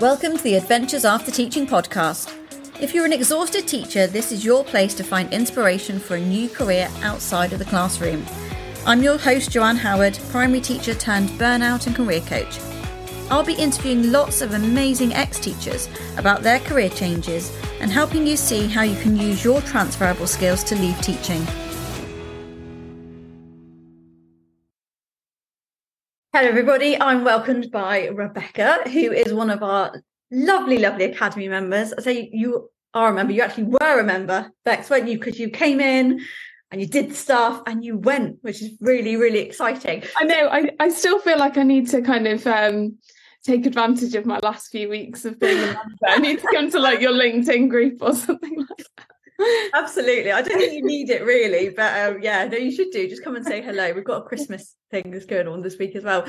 Welcome to the Adventures After Teaching podcast. If you're an exhausted teacher, this is your place to find inspiration for a new career outside of the classroom. I'm your host, Joanne Howard, primary teacher turned burnout and career coach. I'll be interviewing lots of amazing ex teachers about their career changes and helping you see how you can use your transferable skills to leave teaching. Hello, everybody. I'm welcomed by Rebecca, who is one of our lovely, lovely Academy members. I say you are a member, you actually were a member, Becs, weren't you? Because you came in and you did stuff and you went, which is really, really exciting. I know. I, I still feel like I need to kind of um, take advantage of my last few weeks of being a member. I need to come to like your LinkedIn group or something like that. Absolutely. I don't think you need it really, but um, yeah, no, you should do. Just come and say hello. We've got a Christmas thing that's going on this week as well.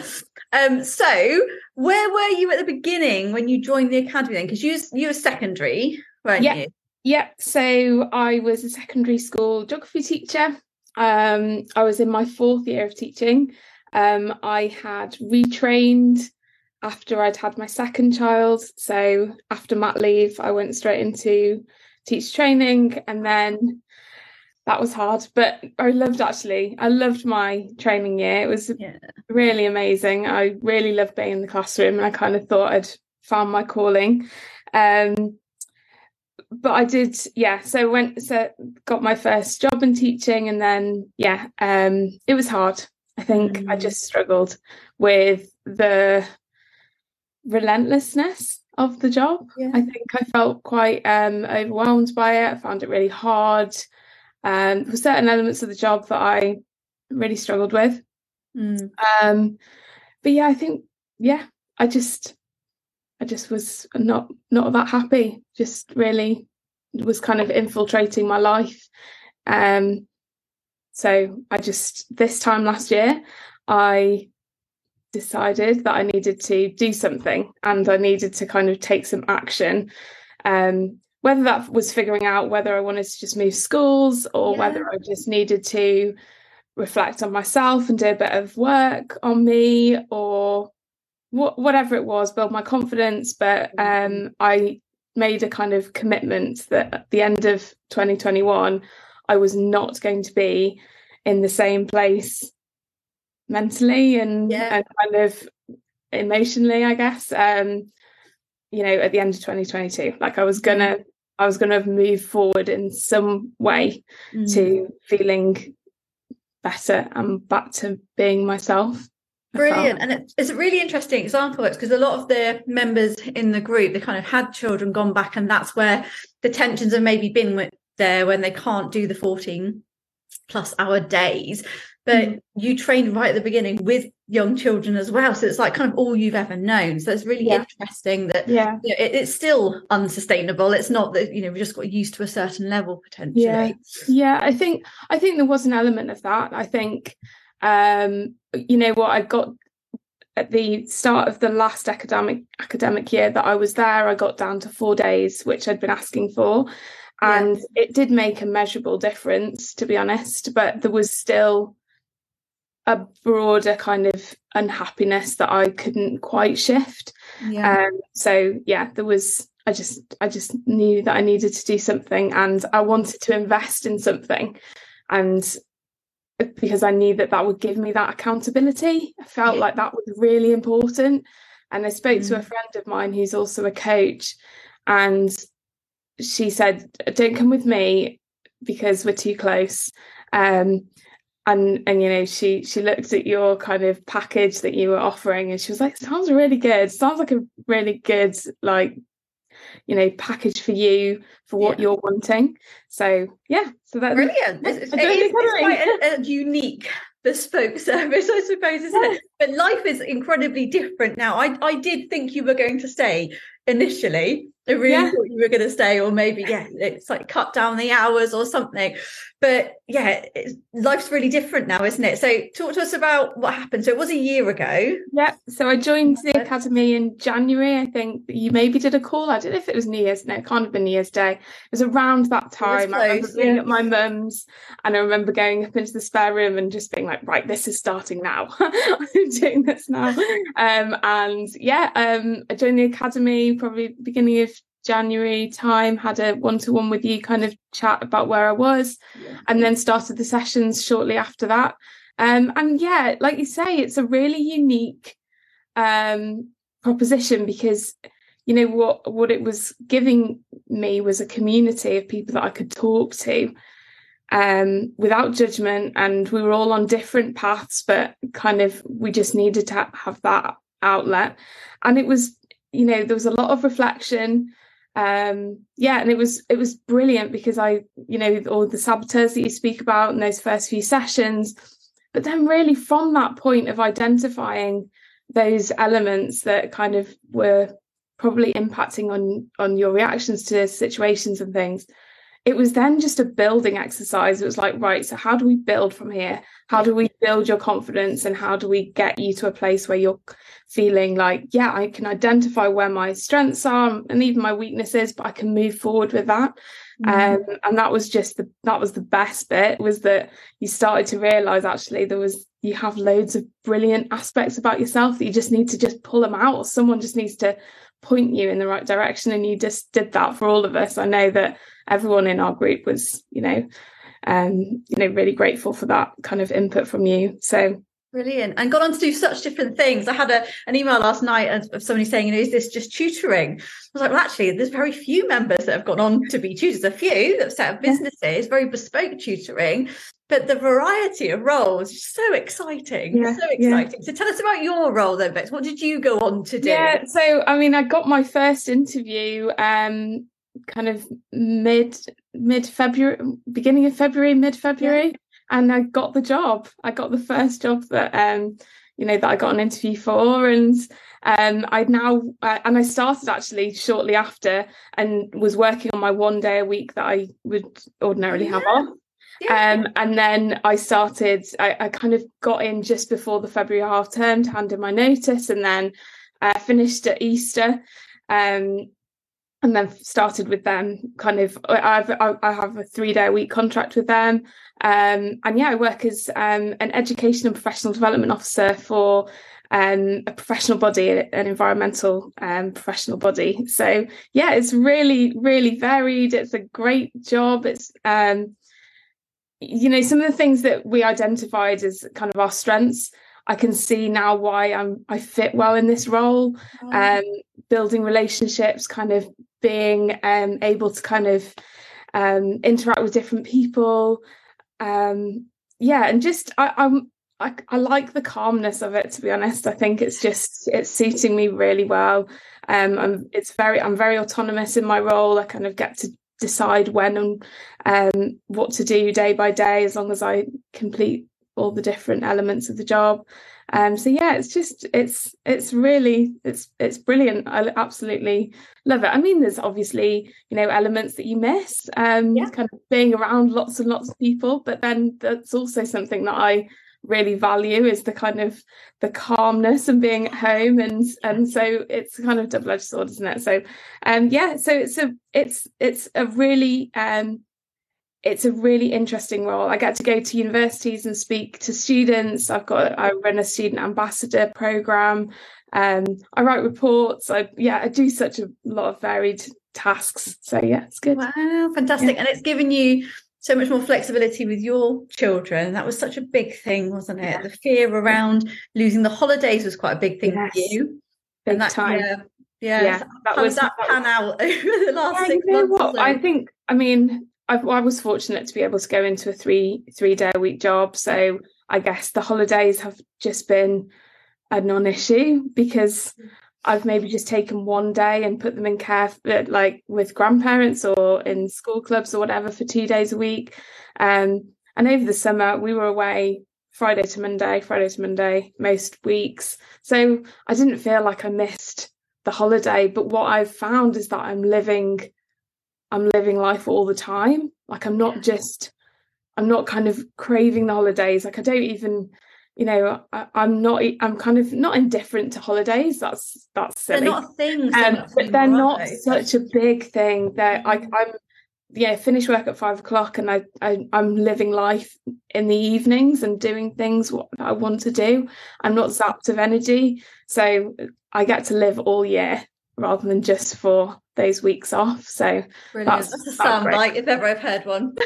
Um, so where were you at the beginning when you joined the academy then? Because you you were secondary, weren't yeah. you? Yeah. So I was a secondary school geography teacher. Um, I was in my fourth year of teaching. Um, I had retrained after I'd had my second child. So after mat leave, I went straight into teach training and then that was hard. But i loved actually i loved my training year. It was yeah. really amazing. I really loved being in the classroom and i kind of thought i'd found my calling. Um but i did yeah so went so got my first job in teaching and then yeah um it was hard. I think mm. i just struggled with the relentlessness of the job. Yeah. I think I felt quite um, overwhelmed by it. I found it really hard. Um, there were certain elements of the job that I really struggled with. Mm. Um, but yeah, I think yeah, I just I just was not not that happy. Just really was kind of infiltrating my life. Um, so I just this time last year, I decided that I needed to do something and I needed to kind of take some action. Um, whether that was figuring out whether I wanted to just move schools or yeah. whether I just needed to reflect on myself and do a bit of work on me or wh- whatever it was, build my confidence. But um, I made a kind of commitment that at the end of 2021, I was not going to be in the same place mentally and, yeah. and kind of emotionally, I guess. Um, you know, at the end of 2022, like I was gonna, mm. I was gonna move forward in some way mm. to feeling better and back to being myself. Brilliant. And it's a really interesting example because a lot of the members in the group, they kind of had children gone back, and that's where the tensions have maybe been there when they can't do the 14 plus hour days but mm. you trained right at the beginning with young children as well so it's like kind of all you've ever known so it's really yeah. interesting that yeah you know, it, it's still unsustainable it's not that you know we just got used to a certain level potentially yeah yeah i think i think there was an element of that i think um you know what i got at the start of the last academic academic year that I was there, I got down to four days, which I'd been asking for. And yeah. it did make a measurable difference, to be honest, but there was still a broader kind of unhappiness that I couldn't quite shift. Yeah. Um, so yeah, there was I just I just knew that I needed to do something and I wanted to invest in something and because I knew that that would give me that accountability. I felt yeah. like that was really important. And I spoke mm. to a mm. friend of mine who's also a coach and she said, Don't come with me because we're too close. Um, and and you know she she looked at your kind of package that you were offering and she was like sounds really good. Sounds like a really good like you know package for you for what yeah. you're wanting. So yeah. So that's brilliant. that's, it's, it's quite a, a, unique bespoke service i suppose isn't yeah. it? But life is incredibly different now. I i did think you were going to say initially I really yeah. thought you were going to stay, or maybe yeah, it's like cut down the hours or something. But yeah, life's really different now, isn't it? So talk to us about what happened. So it was a year ago. Yeah. So I joined the academy in January. I think you maybe did a call. I don't know if it was New Year's. No, it can't have been New Year's Day. It was around that time. Close, I remember being yeah. at my mum's, and I remember going up into the spare room and just being like, right, this is starting now. I'm doing this now. Um, and yeah, um, I joined the academy probably beginning of January time, had a one to one with you kind of chat about where I was, yeah. and then started the sessions shortly after that. Um, and yeah, like you say, it's a really unique um, proposition because you know what what it was giving me was a community of people that I could talk to um, without judgment, and we were all on different paths, but kind of we just needed to have that outlet, and it was you know there was a lot of reflection um yeah and it was it was brilliant because i you know all the saboteurs that you speak about in those first few sessions. But then really from that point of identifying those elements that kind of were probably impacting on on your reactions to situations and things it was then just a building exercise it was like right so how do we build from here how do we build your confidence and how do we get you to a place where you're feeling like, yeah, I can identify where my strengths are and even my weaknesses, but I can move forward with that. Mm-hmm. Um, and that was just the that was the best bit was that you started to realize actually there was you have loads of brilliant aspects about yourself that you just need to just pull them out or someone just needs to point you in the right direction and you just did that for all of us. I know that everyone in our group was you know um you know really grateful for that kind of input from you. So Brilliant. And got on to do such different things. I had a, an email last night of somebody saying, you know, is this just tutoring? I was like, well, actually, there's very few members that have gone on to be tutors. A few that have set up businesses, very bespoke tutoring. But the variety of roles is so exciting. Yeah, so exciting. Yeah. So tell us about your role then, Becs. What did you go on to do? Yeah, so I mean, I got my first interview um kind of mid mid February, beginning of February, mid February. Yeah and I got the job. I got the first job that um, you know that I got an interview for, and um, I now uh, and I started actually shortly after, and was working on my one day a week that I would ordinarily have off. Yeah. Um, and then I started. I, I, kind of got in just before the February half term to hand in my notice, and then uh, finished at Easter. Um, and then started with them kind of I've, i have a three day a week contract with them. Um, and yeah i work as um, an education and professional development officer for um, a professional body an environmental um, professional body. So yeah it's really really varied. It's a great job. It's um, you know some of the things that we identified as kind of our strengths I can see now why I'm I fit well in this role. Um, building relationships, kind of being um, able to kind of um, interact with different people. Um, yeah, and just I, I'm I, I, like the calmness of it. To be honest, I think it's just it's suiting me really well. Um, I'm it's very I'm very autonomous in my role. I kind of get to decide when and um, what to do day by day, as long as I complete all the different elements of the job. Um, so yeah, it's just it's it's really it's it's brilliant. I absolutely love it. I mean, there's obviously you know elements that you miss, um, yeah. kind of being around lots and lots of people, but then that's also something that I really value is the kind of the calmness and being at home and and so it's kind of double-edged sword isn't it so um yeah so it's a it's it's a really um it's a really interesting role. I get to go to universities and speak to students. I've got I run a student ambassador program. Um, I write reports. I yeah, I do such a lot of varied tasks. So yeah, it's good. Wow, fantastic! Yeah. And it's given you so much more flexibility with your children. That was such a big thing, wasn't it? Yeah. The fear around losing the holidays was quite a big thing yes. for you. Big and that, time. Yeah, yeah, yeah that was that pan out over the last yeah, six you know months. So? I think. I mean, I, I was fortunate to be able to go into a three three day a week job, so I guess the holidays have just been a non-issue because I've maybe just taken one day and put them in care, like with grandparents or in school clubs or whatever, for two days a week. Um, and over the summer, we were away Friday to Monday, Friday to Monday, most weeks. So I didn't feel like I missed the holiday but what i've found is that i'm living i'm living life all the time. Like i'm not just i'm not kind of craving the holidays. Like i don't even you know I, am not i'm kind of not indifferent to holidays. That's that's silly. they're not things um, but they're not such a big thing they're mm. i'm yeah finish work at five o'clock and I, I i'm living life in the evenings and doing things what i want to do. I'm not zapped of energy. So i get to live all year rather than just for those weeks off. So Brilliant. that's, that's a sound bite if ever i've heard one.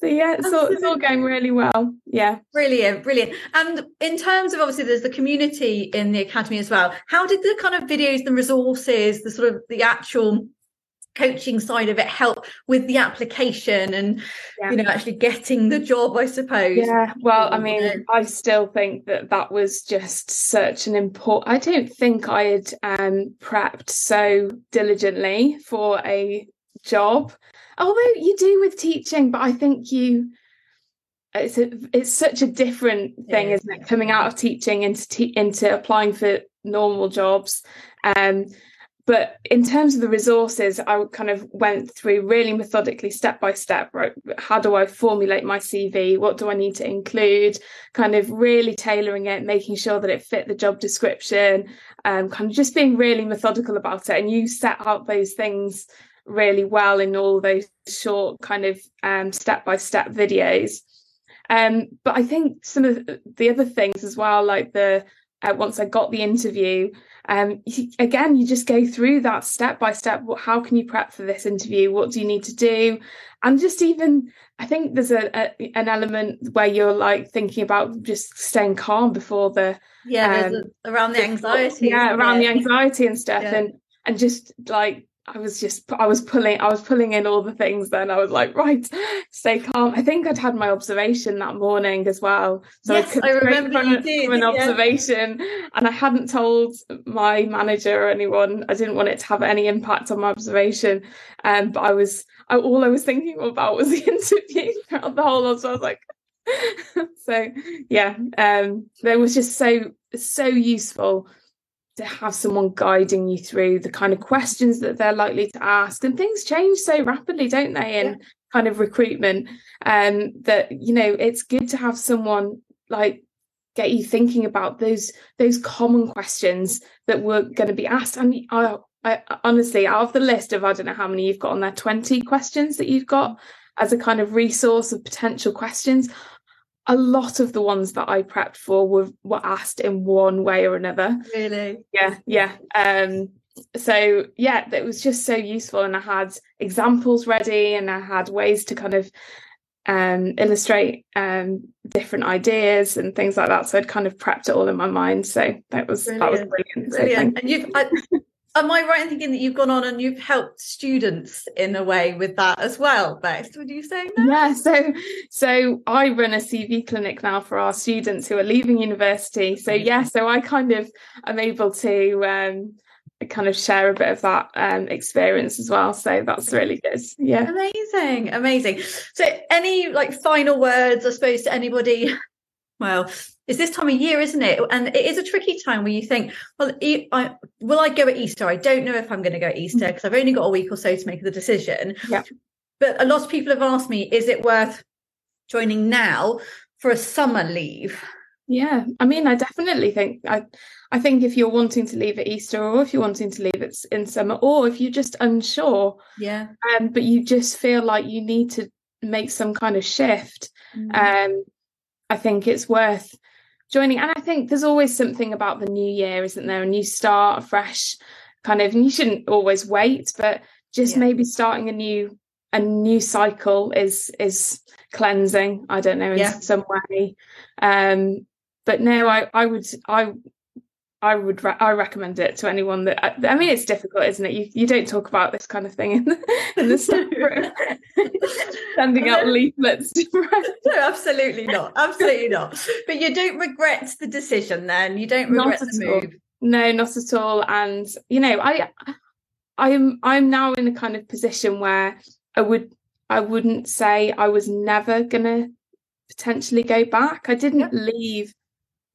So yeah it's all, it's all going really well. Yeah. Brilliant brilliant. And in terms of obviously there's the community in the academy as well. How did the kind of videos the resources the sort of the actual coaching side of it help with the application and yeah. you know actually getting the job i suppose. Yeah. Well i mean i still think that that was just such an important i don't think i had um prepped so diligently for a job. Although you do with teaching but i think you it's a, it's such a different thing yeah. isn't it? Coming out of teaching into te- into applying for normal jobs. Um but in terms of the resources i kind of went through really methodically step by step right? How do i formulate my cv what do i need to include? Kind of really tailoring it making sure that it fit the job description um, kind of just being really methodical about it. And you set out those things really well in all those short kind of um, step by step videos. Um, but i think some of the other things as well like the uh, once i got the interview um, again, you just go through that step by step. How can you prep for this interview? What do you need to do? And just even, I think there's a, a an element where you're like thinking about just staying calm before the yeah um, a, around the anxiety yeah around it? the anxiety and stuff yeah. and and just like I was just I was pulling I was pulling in all the things then. I was like right stay calm. I think I'd had my observation that morning as well. So yes, I, I remember from, did, from an observation. And I hadn't told my manager or anyone. I didn't want it to have any impact on my observation. Um but I was I, all I was thinking about was the interview throughout the whole lot. So I was like so yeah um it was just so so useful to have someone guiding you through the kind of questions that they're likely to ask. And things change so rapidly don't they in yeah. kind of recruitment? Um that you know it's good to have someone like get you thinking about those those common questions that were going to be asked. And I, I honestly out of the list of I don't know how many you've got on there 20 questions that you've got as a kind of resource of potential questions a lot of the ones that I prepped for were were asked in one way or another. Really? Yeah, yeah. Um, so yeah, it was just so useful, and I had examples ready, and I had ways to kind of um, illustrate um, different ideas and things like that. So I'd kind of prepped it all in my mind. So that was brilliant. that was brilliant. Brilliant. So and you've I, am I right in thinking that you've gone on and you've helped students in a way with that as well, Beth? Would you say that? Yeah, so so I run a CV clinic now for our students who are leaving university. So yeah, so I kind of am able to um, kind of share a bit of that um, experience as well. So that's really good. Yeah. Amazing. Amazing. So any like final words, I suppose, to anybody well, it's this time of year, isn't it? And it is a tricky time where you think, well, I, will I go at Easter? I don't know if I'm going to go at Easter because mm-hmm. I've only got a week or so to make the decision. Yeah. But a lot of people have asked me, is it worth joining now for a summer leave? Yeah, I mean, I definitely think I, I think if you're wanting to leave at Easter, or if you're wanting to leave it in summer, or if you're just unsure, yeah, um, but you just feel like you need to make some kind of shift, mm. um, I think it's worth joining. And I think there's always something about the new year, isn't there? A new start, a fresh kind of, and you shouldn't always wait, but just yeah. maybe starting a new a new cycle is is cleansing. I don't know in yeah. some way. Um, but no, I I would I I would re- I recommend it to anyone that I, I, mean it's difficult, isn't it? You you don't talk about this kind of thing in the, in the sending out leaflets. no, absolutely not, absolutely not. But you don't regret the decision, then you don't regret the move. All. No, not at all. And you know, I I'm I'm now in a kind of position where I would I wouldn't say I was never gonna potentially go back. I didn't leave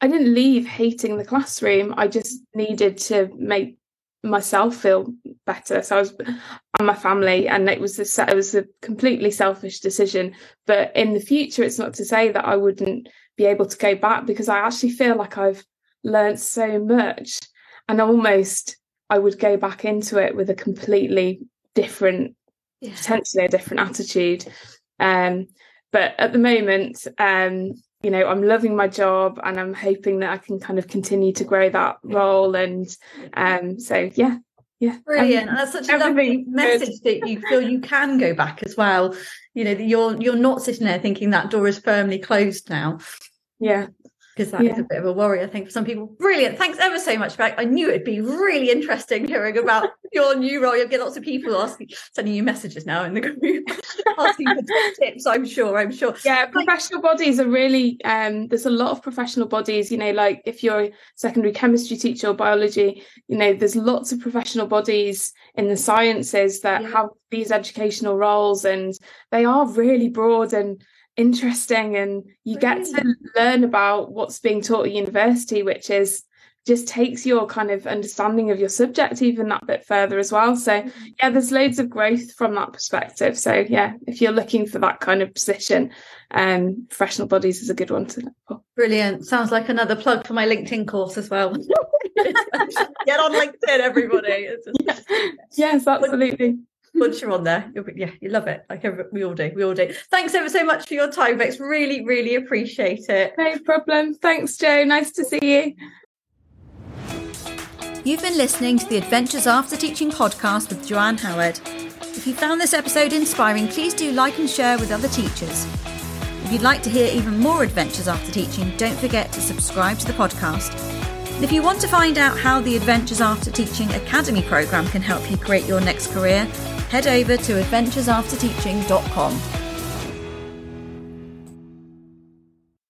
I didn't leave hating the classroom. I just needed to make myself feel better. So I was and my family, and it was a it was a completely selfish decision. But in the future, it's not to say that I wouldn't be able to go back because I actually feel like I've learned so much, and almost I would go back into it with a completely different, yeah. potentially a different attitude. Um, but at the moment, um, you know, I'm loving my job and I'm hoping that I can kind of continue to grow that role. And um, so, yeah, yeah. Brilliant. that's such a lovely message that you feel you can go back as well. You know, that you're you're not sitting there thinking that door is firmly closed now. Yeah because that yeah. is a bit of a worry, I think, for some people. Brilliant. Thanks ever so much, Bec. I knew it'd be really interesting hearing about your new role. You'll get lots of people asking, sending you messages now in the group, asking for tips, I'm sure. I'm sure. Yeah, professional bodies are really, um, there's a lot of professional bodies, you know, like if you're a secondary chemistry teacher or biology, you know, there's lots of professional bodies in the sciences that yeah. have these educational roles and they are really broad and interesting and you get to learn about what's being taught at university which is just takes your kind of understanding of your subject even that bit further as well so yeah there's loads of growth from that perspective so yeah if you're looking for that kind of position um professional bodies is a good one to look for brilliant sounds like another plug for my linkedin course as well get on linkedin everybody just, yes absolutely once you're on there, you'll be, yeah, you love it. Like we all do, we all do. Thanks ever so much for your time, Becs. Really, really appreciate it. No problem. Thanks, Joe. Nice to see you. You've been listening to the Adventures After Teaching podcast with Joanne Howard. If you found this episode inspiring, please do like and share with other teachers. If you'd like to hear even more adventures after teaching, don't forget to subscribe to the podcast. And if you want to find out how the Adventures After Teaching Academy program can help you create your next career, head over to adventuresafterteaching.com.